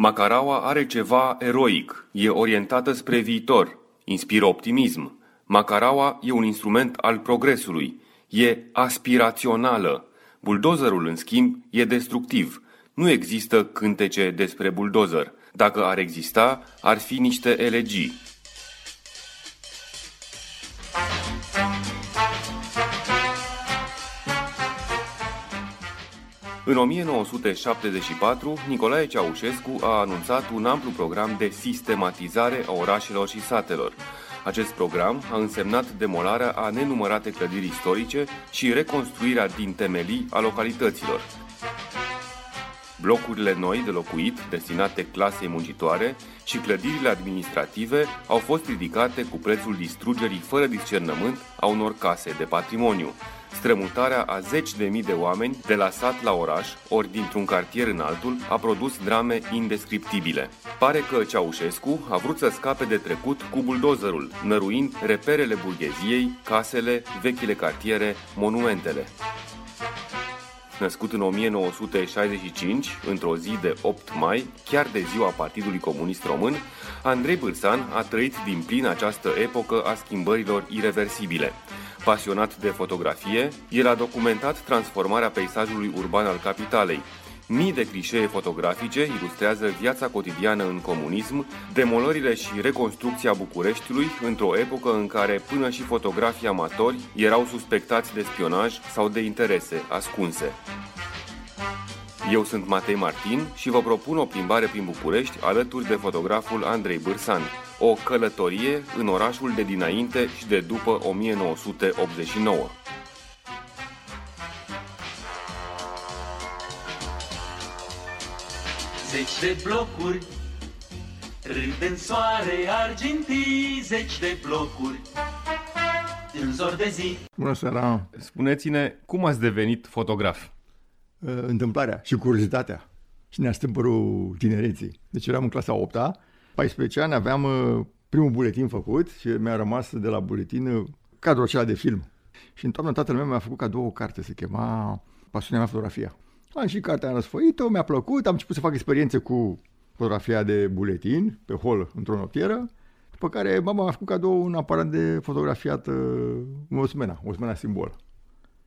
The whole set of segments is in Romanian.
Macaraua are ceva eroic, e orientată spre viitor, inspiră optimism. Macaraua e un instrument al progresului, e aspirațională. Buldozerul, în schimb, e destructiv. Nu există cântece despre buldozer. Dacă ar exista, ar fi niște elegii. În 1974, Nicolae Ceaușescu a anunțat un amplu program de sistematizare a orașelor și satelor. Acest program a însemnat demolarea a nenumărate clădiri istorice și reconstruirea din temelii a localităților. Blocurile noi de locuit, destinate clasei muncitoare, și clădirile administrative au fost ridicate cu prețul distrugerii fără discernământ a unor case de patrimoniu. Strămutarea a zeci de mii de oameni de la sat la oraș, ori dintr-un cartier în altul, a produs drame indescriptibile. Pare că Ceaușescu a vrut să scape de trecut cu buldozerul, năruind reperele burgheziei, casele, vechile cartiere, monumentele. Născut în 1965, într-o zi de 8 mai, chiar de ziua Partidului Comunist Român, Andrei Bârsan a trăit din plin această epocă a schimbărilor irreversibile. Pasionat de fotografie, el a documentat transformarea peisajului urban al capitalei. Mii de clișee fotografice ilustrează viața cotidiană în comunism, demolările și reconstrucția Bucureștiului într-o epocă în care până și fotografii amatori erau suspectați de spionaj sau de interese ascunse. Eu sunt Matei Martin și vă propun o plimbare prin București alături de fotograful Andrei Bârsan. O călătorie în orașul de dinainte și de după 1989. Zeci de blocuri Râd în soare argintii Zeci de blocuri În zor de zi Bună seara! Spuneți-ne, cum ați devenit fotograf? Întâmplarea și curiozitatea și ne-a stâmpărul tinereții. Deci eram în clasa 8 -a, 14 ani, aveam primul buletin făcut și mi-a rămas de la buletin cadrul acela de film. Și în toamnă tatăl meu mi-a făcut cadou o carte, se chema Pasiunea mea fotografia. Am și cartea răsfoită, mi-a plăcut, am început să fac experiențe cu fotografia de buletin pe hol într-o noptieră, după care mama mi-a făcut cadou un aparat de fotografiat uh, Osmena, Osmena simbol.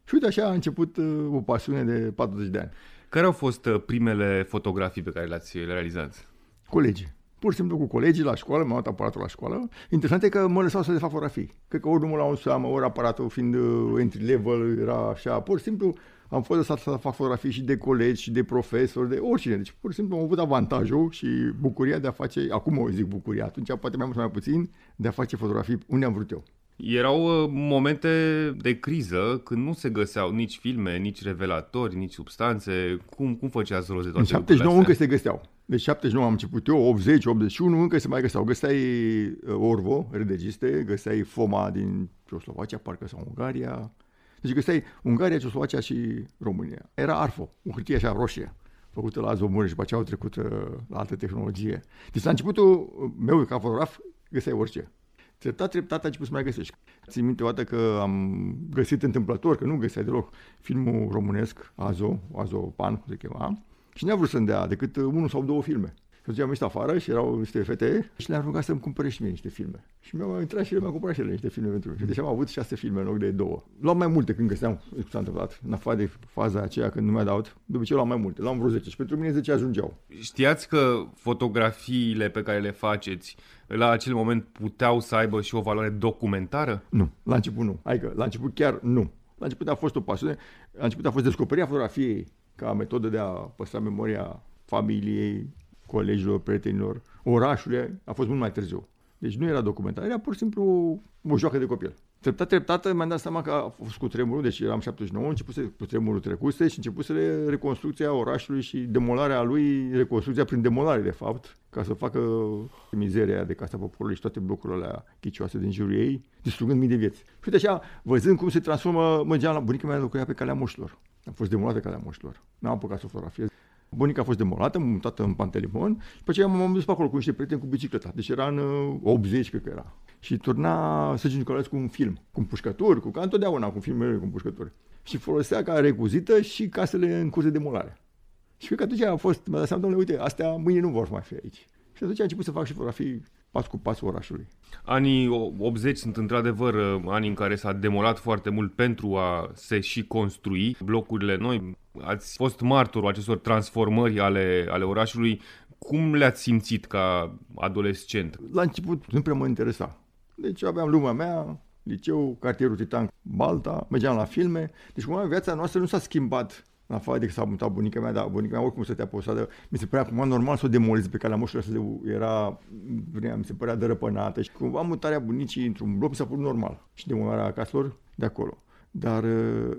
Și uite așa a început uh, o pasiune de 40 de ani. Care au fost uh, primele fotografii pe care le-ați realizat? Colegii. Pur și simplu cu colegii la școală, m-am luat aparatul la școală. Interesant e că mă lăsau să le fac fotografii. Cred că ori nu mă luau în seamă, ori aparatul fiind uh, entry level, era așa. Pur și simplu am fost lăsat să fac fotografii și de colegi, și de profesori, de oricine. Deci, pur și simplu am avut avantajul și bucuria de a face, acum o zic bucuria, atunci poate mai mult sau mai puțin, de a face fotografii unde am vrut eu. Erau uh, momente de criză când nu se găseau nici filme, nici revelatori, nici substanțe. Cum, cum făceați rost de toate În 79 încă se găseau. Deci 79 am început eu, 80, 81 încă se mai găseau. Găseai uh, Orvo, redegiste, găseai Foma din Ceoslovacia, parcă sau Ungaria. Deci găseai Ungaria, Ceoslovacia și România. Era ARFO, o hârtie așa roșie făcută la Zomure și după aceea au trecut uh, la altă tehnologie. Deci la începutul meu ca fotograf găseai orice. Treptat, treptat a început să mai găsești. Țin minte o dată că am găsit întâmplător, că nu găseai deloc, filmul românesc, Azo, Azo Pan, cum se chema, și n-a vrut să-mi dea decât unul sau două filme. Și atunci am ieșit afară și erau niște fete și le-am rugat să-mi cumpere și mie niște filme. Și mi-au intrat și ele mi-au cumpărat și ele niște filme pentru Și deci am avut șase filme în loc de două. Luam mai multe când găseam ce s-a întâmplat, în afară de faza aceea când nu mi-a dat. De obicei luam mai multe, luam vreo 10 și pentru mine 10 ajungeau. Știați că fotografiile pe care le faceți la acel moment puteau să aibă și o valoare documentară? Nu, la început nu. Adică, la început chiar nu. La început a fost o pasiune, la început a fost descoperirea fotografiei ca metodă de a păstra memoria familiei, colegilor, prietenilor, orașului, a fost mult mai târziu. Deci nu era documentar, era pur și simplu o joacă de copil. Treptat, treptat, mi-am dat seama că a fost cu tremurul, deci eram 79, începuse cu tremurul trecuse și începuse reconstrucția orașului și demolarea lui, reconstrucția prin demolare, de fapt, ca să facă mizeria de Casa Poporului și toate blocurile alea chicioase din jurul ei, distrugând mii de vieți. Și uite așa, văzând cum se transformă, mergeam la bunica mea locuia pe calea moșilor. A fost demolată calea moșilor. N-am apucat să fotografiez. Bunica a fost demolată, mutată în Pantelimon și pe aceea m-am dus pe acolo cu niște prieteni cu bicicleta. Deci era în 80, cred că era. Și turna Săgi Nicolaescu un film, cu împușcături, cu ca întotdeauna cu filmele cu împușcături. Și folosea ca recuzită și casele în curs de demolare. Și cred că atunci a fost, mi-a dat seama, domnule, uite, astea mâine nu vor mai fi aici. Și atunci a început să fac și fotografii pas cu pas orașului. Anii 80 sunt într-adevăr uh, ani în care s-a demolat foarte mult pentru a se și construi blocurile noi. Ați fost martorul acestor transformări ale, ale orașului. Cum le-ați simțit ca adolescent? La început nu prea mă interesa. Deci aveam lumea mea, liceu, cartierul Titan, Balta, mergeam la filme. Deci cumva viața noastră nu s-a schimbat în afară de că s-a mutat bunica mea, dar bunica mea oricum stătea pe o stradă, mi se părea acum normal să o demolezi pe calea moșului să era, mi se părea dărăpânată și cumva mutarea bunicii într-un bloc mi s-a părut normal și demolarea caselor de acolo. Dar uh,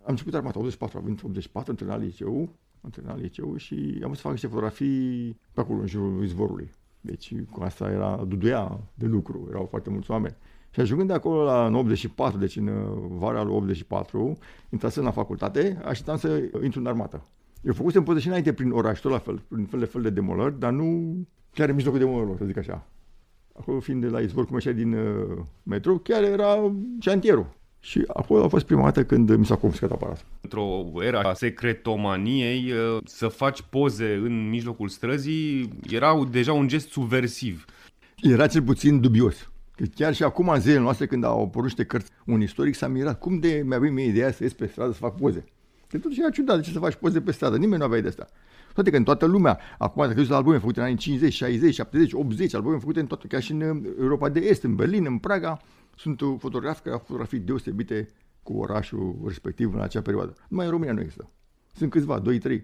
am început armata 84, am venit 84, am terminat liceu, am terminat liceu și am să fac niște fotografii pe acolo, în jurul izvorului. Deci cu asta era duduia de lucru, erau foarte mulți oameni. Și ajungând de acolo la în 84, deci în uh, vara lui 84, intrasem la facultate, așteptam să intru în armată. Eu făcusem poze și înainte prin oraș, tot la fel, prin fel de fel de demolări, dar nu chiar în mijlocul demolărilor, să zic așa. Acolo fiind de la izvor, cum așa din uh, metro, chiar era șantierul. Și acolo a fost prima dată când mi s-a confiscat aparatul. Într-o era a secretomaniei, uh, să faci poze în mijlocul străzii era deja un gest subversiv. Era cel puțin dubios. Că chiar și acum, în zilele noastre, când au apărut niște cărți, un istoric s-a mirat. Cum de mi-a venit mie ideea să ies pe stradă să fac poze? Că totuși era ciudat de ce să faci poze pe stradă. Nimeni nu avea de asta. Toate că în toată lumea, acum dacă la albume făcute în anii 50, 60, 70, 80, albume făcute în toată, chiar și în Europa de Est, în Berlin, în Praga, sunt fotografi care au fotografii deosebite cu orașul respectiv în acea perioadă. Numai în România nu există. Sunt câțiva, 2-3.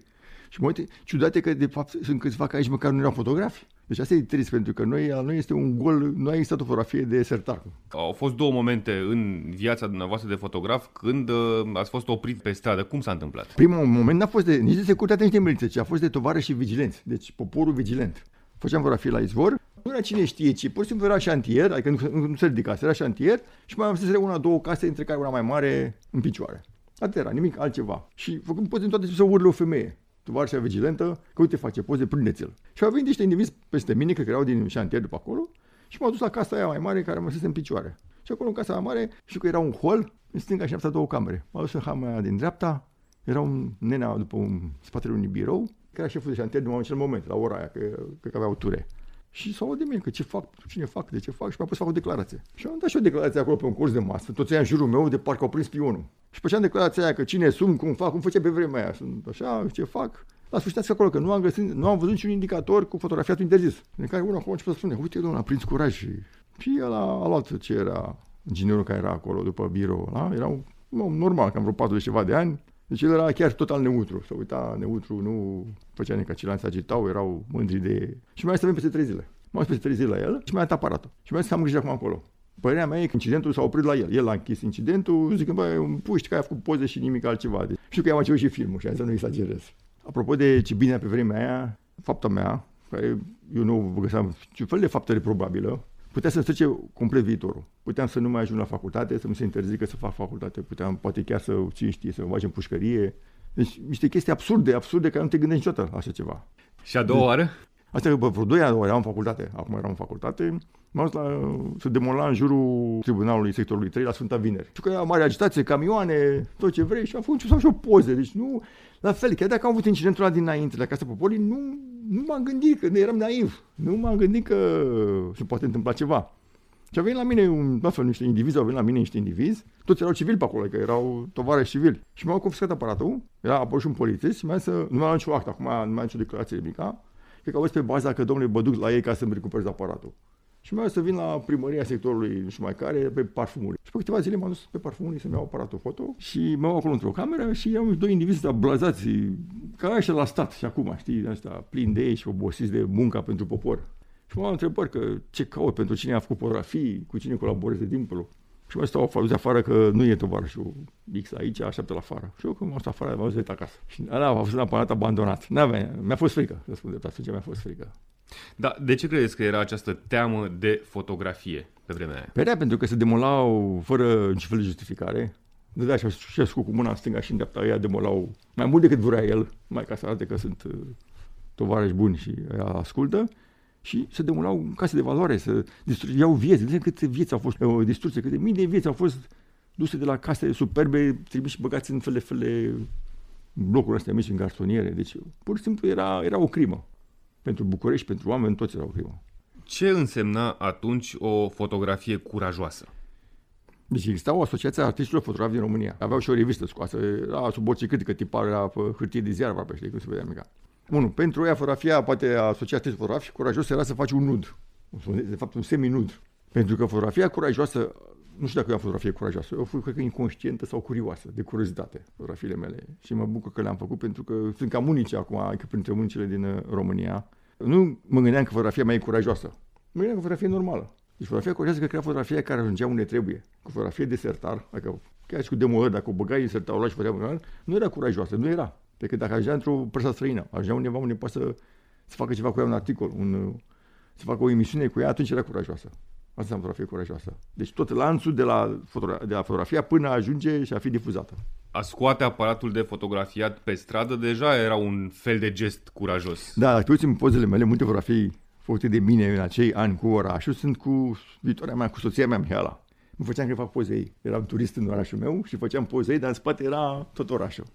Și mă uite, ciudate că de fapt sunt câțiva care aici măcar nu erau fotografi. Deci asta e trist, pentru că noi, noi este un gol, nu a existat o fotografie de sertar. Au fost două momente în viața dumneavoastră de fotograf când uh, ați fost oprit pe stradă. Cum s-a întâmplat? Primul moment n-a fost de, nici de securitate, nici de miliție, ci a fost de tovară și vigilenți. Deci poporul vigilent. Făceam fotografie la izvor, nu era cine știe ci pur și simplu era șantier, adică nu, nu se ridica, era șantier și mai am să una, două case, între care una mai mare în picioare. Atât era, nimic altceva. Și făcând poze în toate să urle o femeie tovarășa vigilentă, că uite face poze, prindeți-l. Și au venit niște indivizi peste mine, că erau din șantier după acolo, și m-au dus la casa aia mai mare care mă în picioare. Și acolo în casa aia mare, știu că era un hol, în stânga și în două camere. M-au dus în hama din dreapta, era un nenea după un spatele unui birou, care era șeful de șantier din acel moment, la ora aia, că, că aveau ture. Și s-au de mine, că ce fac, cine fac, de ce fac și mi-a pus să fac o declarație. Și am dat și o declarație acolo pe un curs de masă, toți în jurul meu de parcă au prins spionul. Și făceam declarația aia că cine sunt, cum fac, cum făcea pe vremea aia, sunt așa, ce fac. La sfârșit acolo că nu am, găsit, nu am văzut niciun indicator cu fotografiatul interzis. În care unul acolo a început să spune, uite domnule, a prins curaj și, și el a, a luat ce era inginerul care era acolo după birou ăla. Era un, un normal, cam vreo 40 ceva de ani. Deci el era chiar total neutru. Să uita neutru, nu făcea nici ca se agitau, erau mândri de... Și mai să avem peste trei zile. M-am peste trei zile la el și mi-a dat aparatul. Și mi-a zis că am grijă acum acolo. Părerea mea e că incidentul s-a oprit la el. El a închis incidentul, zic că băi, un puști care a făcut poze și nimic altceva. Deci, știu că i-am început și filmul și să nu exagerez. Apropo de ce bine pe vremea aia, fapta mea, care eu nu găseam ce fel de faptă reprobabilă, putea să strice complet viitorul. Puteam să nu mai ajung la facultate, să nu se interzică să fac facultate, puteam poate chiar să, cine știe, să mă bagi în pușcărie. Deci niște chestii absurde, absurde, care nu te gândești niciodată la așa ceva. Și a doua deci, oară? Asta că vreo doi ani eram în facultate, acum eram în facultate, m-am dus la, să demola în jurul tribunalului sectorului 3 la Sfânta Vineri. Știu că era mare agitație, camioane, tot ce vrei și am făcut și o poze. Deci nu, la fel, chiar dacă am avut incidentul ăla dinainte la Casa Poporii, nu, nu m-am gândit că eram naiv. Nu m-am gândit că se poate întâmpla ceva. Și a venit la mine, un, la fel, niște indivizi, au venit la mine niște indivizi, toți erau civili pe acolo, că erau tovară civili. Și mi-au confiscat aparatul, era apoi și un polițist și mi-a zis să nu mai am nicio act, acum nu mai am nicio declarație de mica. Cred că au pe baza că, domnule, mă duc la ei ca să-mi recuperez aparatul. Și mai să vin la primăria sectorului, nu știu mai care, pe parfumuri. Și pe câteva zile m-am dus pe parfumuri să-mi iau aparatul foto și mă iau acolo într-o cameră și am doi indivizi blazați, ca așa la stat și acum, știi, asta, plin de ei și obosiți de munca pentru popor. Și m-am întrebat că ce caut, pentru cine a făcut fotografii, cu cine colaborez de timpul. Și mai stau afară, afară că nu e tovarășul X aici, așteaptă la afară. Și eu când m-am stat afară, m-am zis acasă. Și ăla a fost un aparat abandonat. N-avea, mi-a fost frică, răspunde pe atunci mi-a fost frică. Da, de ce credeți că era această teamă de fotografie pe vremea aia? Părea pentru că se demolau fără niciun fel de justificare. De da, și cu mâna în stânga și în dreapta, ea demolau mai mult decât vrea el, mai ca să arate că sunt uh, tovarăși buni și ea ascultă și se demolau case de valoare, să distrugeau vieți. De câte vieți au fost uh, distruse, câte mii de vieți au fost duse de la case superbe, trimiși și băgați în fel de fel de blocurile astea mici în garsoniere. Deci, pur și simplu, era, era o crimă. Pentru București, pentru oameni, toți era o crimă. Ce însemna atunci o fotografie curajoasă? Deci exista o asociație a artiștilor fotografi din România. Aveau și o revistă scoasă, era sub orice critică, tipa era pe hârtie de ziar, aproape, știi cum se vedea mica. Unu, pentru ea fotografia, poate asociația fotografi și curajos era să faci un nud. De fapt, un semi-nud. Pentru că fotografia curajoasă, nu știu dacă e o fotografie curajoasă, eu cred că inconștientă sau curioasă, de curiozitate, fotografiile mele. Și mă bucur că le-am făcut pentru că sunt cam unice acum, adică printre unicele din uh, România. Nu mă gândeam că fotografia mea e curajoasă. Mă gândeam că fotografia e normală. Deci fotografia curajoasă că crea fotografia care ajungea unde trebuie. Cu fotografie de sertar, adică chiar și cu demolări, dacă o băgai în sertarul și făceam nu era curajoasă, nu era. Decât dacă ajungea într-o presă străină, ajungea undeva unde poate să, să facă ceva cu ea, un articol, un, să facă o emisiune cu ea, atunci era curajoasă. Asta înseamnă fotografie curajoasă. Deci tot lanțul de la, fotogra- de la fotografia până ajunge și a fi difuzată. A scoate aparatul de fotografiat pe stradă deja era un fel de gest curajos. Da, dacă uiți în pozele mele, multe fotografii făcute de mine în acei ani cu orașul sunt cu viitoarea mea, cu soția mea, Mihaela. Mă făceam că fac poze ei. Eram turist în orașul meu și făceam poze ei, dar în spate era tot orașul.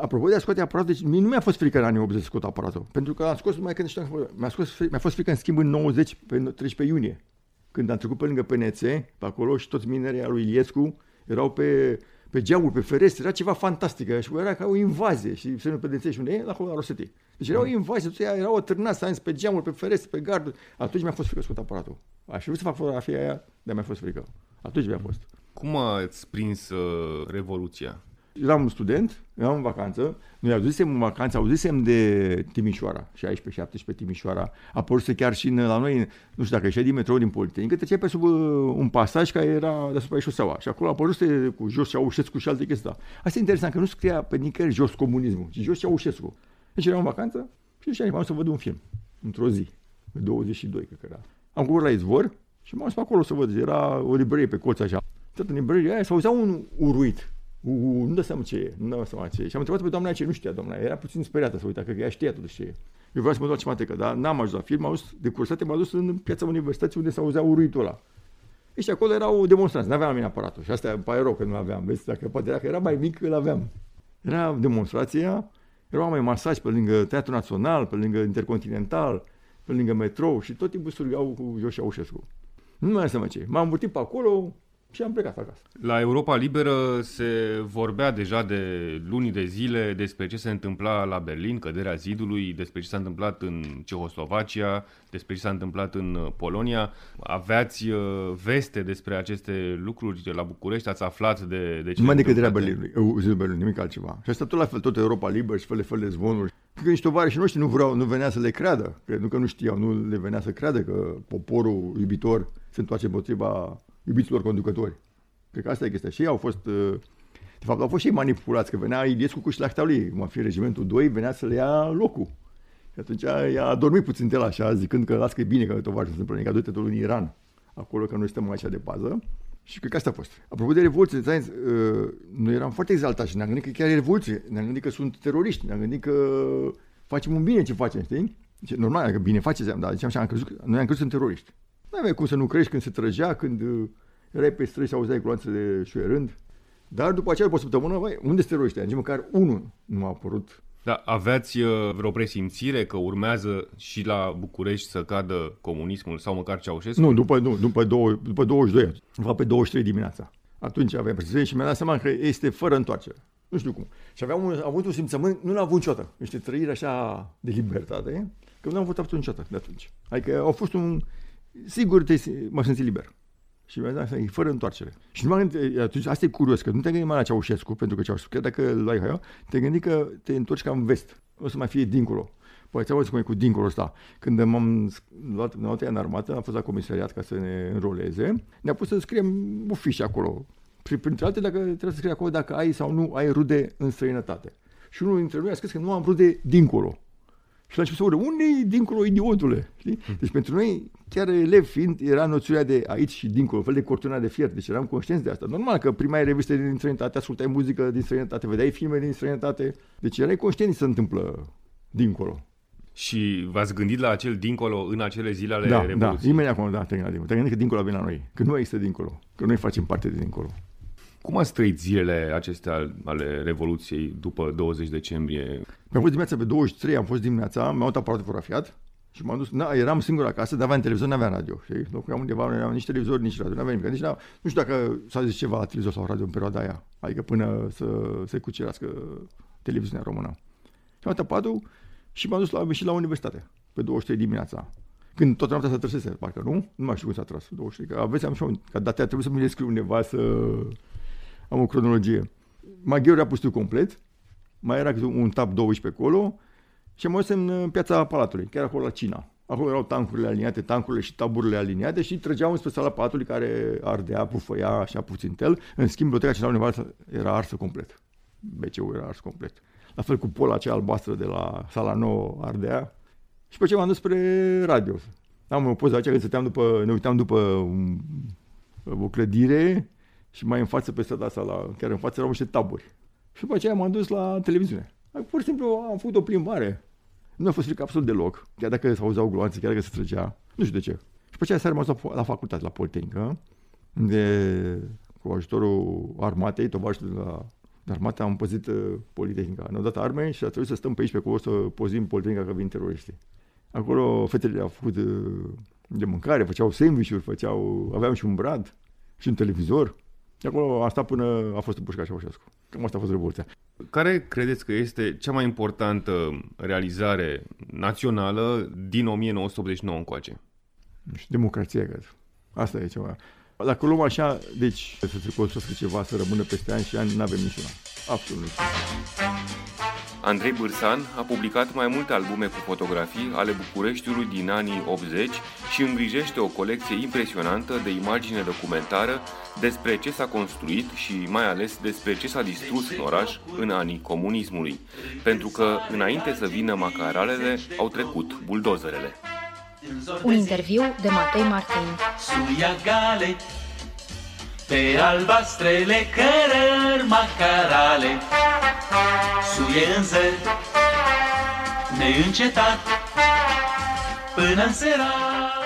Apropo de a scoate aparatul, deci mie nu mi-a fost frică în anii 80 să scot aparatul. Pentru că am scos numai când știam, mi-a, scos, mi-a fost frică în schimb în 90, pe 13 iunie. Când am trecut pe lângă PNC, pe acolo și toți minerii lui Iliescu erau pe, pe geamuri, pe ferestre, era ceva fantastic. Și era ca o invazie. Și semnul pe și unde e? Acolo la Rosetti. Deci era o invazie, toți era o târnață, pe geamuri, pe ferestre, pe garduri. Atunci mi-a fost frică să scot aparatul. Aș vrea să fac fotografia aia, dar mi-a fost frică. Atunci mi-a fost. Cum ați prins uh, Revoluția? Eram un student, eram în vacanță, noi auzisem în vacanță, auzisem de Timișoara, 16-17 Timișoara, a apărut chiar și în, la noi, nu știu dacă ieșea din metrou din Politehnică, trecea pe sub uh, un pasaj care era deasupra șoseaua și acolo a apărut cu jos Ceaușescu și alte chestii. Asta e interesant, că nu scria pe nicăieri jos comunismul, ci jos Ceaușescu. Deci eram în vacanță și ziceam, am să văd un film, într-o zi, pe 22, cred că era. Am coborât la izvor și m-am dus pe acolo să văd, era o librărie pe colț așa. Tot în librăria aia s-auzea un uruit. U, nu dă seama ce e, nu dă seama ce e. Și am întrebat pe doamna ce nu știa doamna, era puțin speriată să uita, că ea știa totuși ce e. Eu vreau să mă duc la cimatecă, dar n-am ajuns la film, m-am dus de cursatie, m-am dus în piața universității unde s-auzea uruitul ăla. Și acolo era o demonstrație, nu aveam mine aparatul. Și asta îmi pare rău că nu aveam, vezi, dacă poate dacă era mai mic, îl aveam. Era demonstrația, era mai masaj pe lângă Teatrul Național, pe lângă Intercontinental, pe lângă metrou și tot timpul surgau cu Joș Aușescu. Nu mai seama ce. M-am învârtit pe acolo, și am plecat acasă. La Europa Liberă se vorbea deja de luni de zile despre ce se întâmpla la Berlin, căderea zidului, despre ce s-a întâmplat în Cehoslovacia, despre ce s-a întâmplat în uh, Polonia. Aveați uh, veste despre aceste lucruri la București? Ați aflat de, de ce Numai de căderea Berlinului, zidul Berlin, nimic altceva. Și asta tot la fel, tot Europa Liberă și fel de fel de zvonuri. Cred că niște tovarăși noștri nu vreau, nu venea să le creadă. Cred, nu că nu știau, nu le venea să creadă că poporul iubitor se întoarce împotriva iubiților conducători. Cred că asta e chestia. Și ei au fost, uh, de fapt, au fost și ei manipulați, că venea Iliescu cu șlachta lui, cum a fi regimentul 2, venea să le ia locul. Și atunci a dormit puțin de la așa, zicând că las că e bine că tovarăș se întâmplă, că du-te tot în Iran, acolo că noi suntem așa de pază. Și cred că asta a fost. Apropo de revoluție, de uh, noi eram foarte exaltați și ne-am gândit că chiar e revoluție. Ne-am gândit că sunt teroriști, ne-am gândit că facem un bine ce facem, știi? Deci, normal, că bine faceți, dar ziceam așa, am crezut, noi am crezut în teroriști. Nu aveai cum să nu crești când se trăgea, când uh, erai pe străzi și auzeai gloanțele șuierând. Dar după aceea, după o săptămână, băi, unde sunt teroriștii? Nici măcar unul nu a apărut. Da, aveați uh, vreo presimțire că urmează și la București să cadă comunismul sau măcar Ceaușescu? Nu, după, nu, după, două, după 22, după pe 23 dimineața. Atunci aveam presimțire și mi-am dat seama că este fără întoarcere. Nu știu cum. Și aveam un, am avut un simțământ, nu l-am avut niciodată. Niște trăiri așa de libertate, că nu am avut absolut niciodată de atunci. Adică au fost un, sigur te, mă simți liber. Și mi-a dat e fără întoarcere. Și nu atunci, asta e curios, că nu te gândi mai la Ceaușescu, pentru că Ceaușescu, chiar dacă îl ai haia, te gândi că te întorci cam în vest. O să mai fie dincolo. Păi ți-am cum e cu dincolo ăsta. Când m-am luat, ne în armată, am fost la comisariat ca să ne înroleze, ne-a pus să scriem o fișă acolo. Printre alte, dacă trebuie să scrie acolo dacă ai sau nu ai rude în străinătate. Și unul dintre noi a scris că nu am rude dincolo. Și la început să ură, unde e dincolo, idiotule? Știi? Deci pentru noi, chiar elev fiind, era noțiunea de aici și dincolo, un fel de cortuna de fier. Deci eram conștienți de asta. Normal că primai reviste din străinătate, ascultai muzică din străinătate, vedeai filme din străinătate. Deci erai conștient să întâmplă dincolo. Și v-ați gândit la acel dincolo în acele zile ale da, Revoluției? Da, imediat acum, da, te gândit. Te gândit că dincolo vine la noi. Că nu există dincolo. Că noi facem parte de dincolo. Cum ați trăit zilele acestea ale Revoluției după 20 decembrie? Mi-am fost dimineața pe 23, am fost dimineața, mi-am luat aparatul fotografiat și m-am dus, na, eram singur acasă, dar aveam televizor, nu aveam radio. Știi? Locuiam undeva, nu aveam nici televizor, nici radio, nu aveam nimic. Nici nu știu dacă s-a zis ceva la televizor sau radio în perioada aia, adică până să se cucerească televiziunea română. Și am luat aparatul și m-am dus la, și la universitate, pe 23 dimineața. Când tot noaptea s-a trăsese, parcă nu? Nu mai știu cum s-a tras. 23, că aveți, am și un, că data trebuie să mi le scriu undeva să am o cronologie. Maghiorul a pus complet, mai era un tap 12 acolo și am în, în piața Palatului, chiar acolo la Cina. Acolo erau tancurile aliniate, tancurile și taburile aliniate și trăgeau spre sala Palatului care ardea, pufăia așa puțin tel. În schimb, biblioteca centrală era arsă complet. BC-ul era ars complet. La fel cu pola aceea albastră de la sala nouă ardea. Și pe ce m-am dus spre radio. Am o poză aceea când stăteam după, ne uitam după o clădire și mai în față pe strada asta, la, chiar în față erau niște taburi. Și după aceea m-am dus la televiziune. Pur și simplu am făcut o plimbare. Nu a fost frică absolut deloc, chiar dacă s auzeau gloanțe, chiar dacă se trăgea. Nu știu de ce. Și după aceea s-a rămas la, la facultate, la Politehnică, de, cu ajutorul armatei, tovarășul de la de armată am păzit uh, Politehnica. Ne-au dat arme și a trebuit să stăm pe aici, pe acolo, să pozim Politehnica că vin teroriștii. Acolo fetele au făcut uh, de mâncare, făceau sandwich-uri, făceau, aveam și un brad și un televizor. Și acolo a stat până a fost împușcat Ceaușescu. Cam asta a fost revoluția. Care credeți că este cea mai importantă realizare națională din 1989 încoace? Și democrația, cred. Asta e ceva. Dacă luăm așa, deci să se construiască ceva, să rămână peste ani și ani, nu avem niciuna. Absolut niciuna. Andrei Bârsan a publicat mai multe albume cu fotografii ale Bucureștiului din anii 80 și îngrijește o colecție impresionantă de imagine documentară despre ce s-a construit și mai ales despre ce s-a distrus în oraș în anii comunismului, pentru că înainte să vină macaralele au trecut buldozerele. Un interviu de Matei Martin. Suia gale, pe albastrele cărări macarale, suie însă neîncetat până în serat.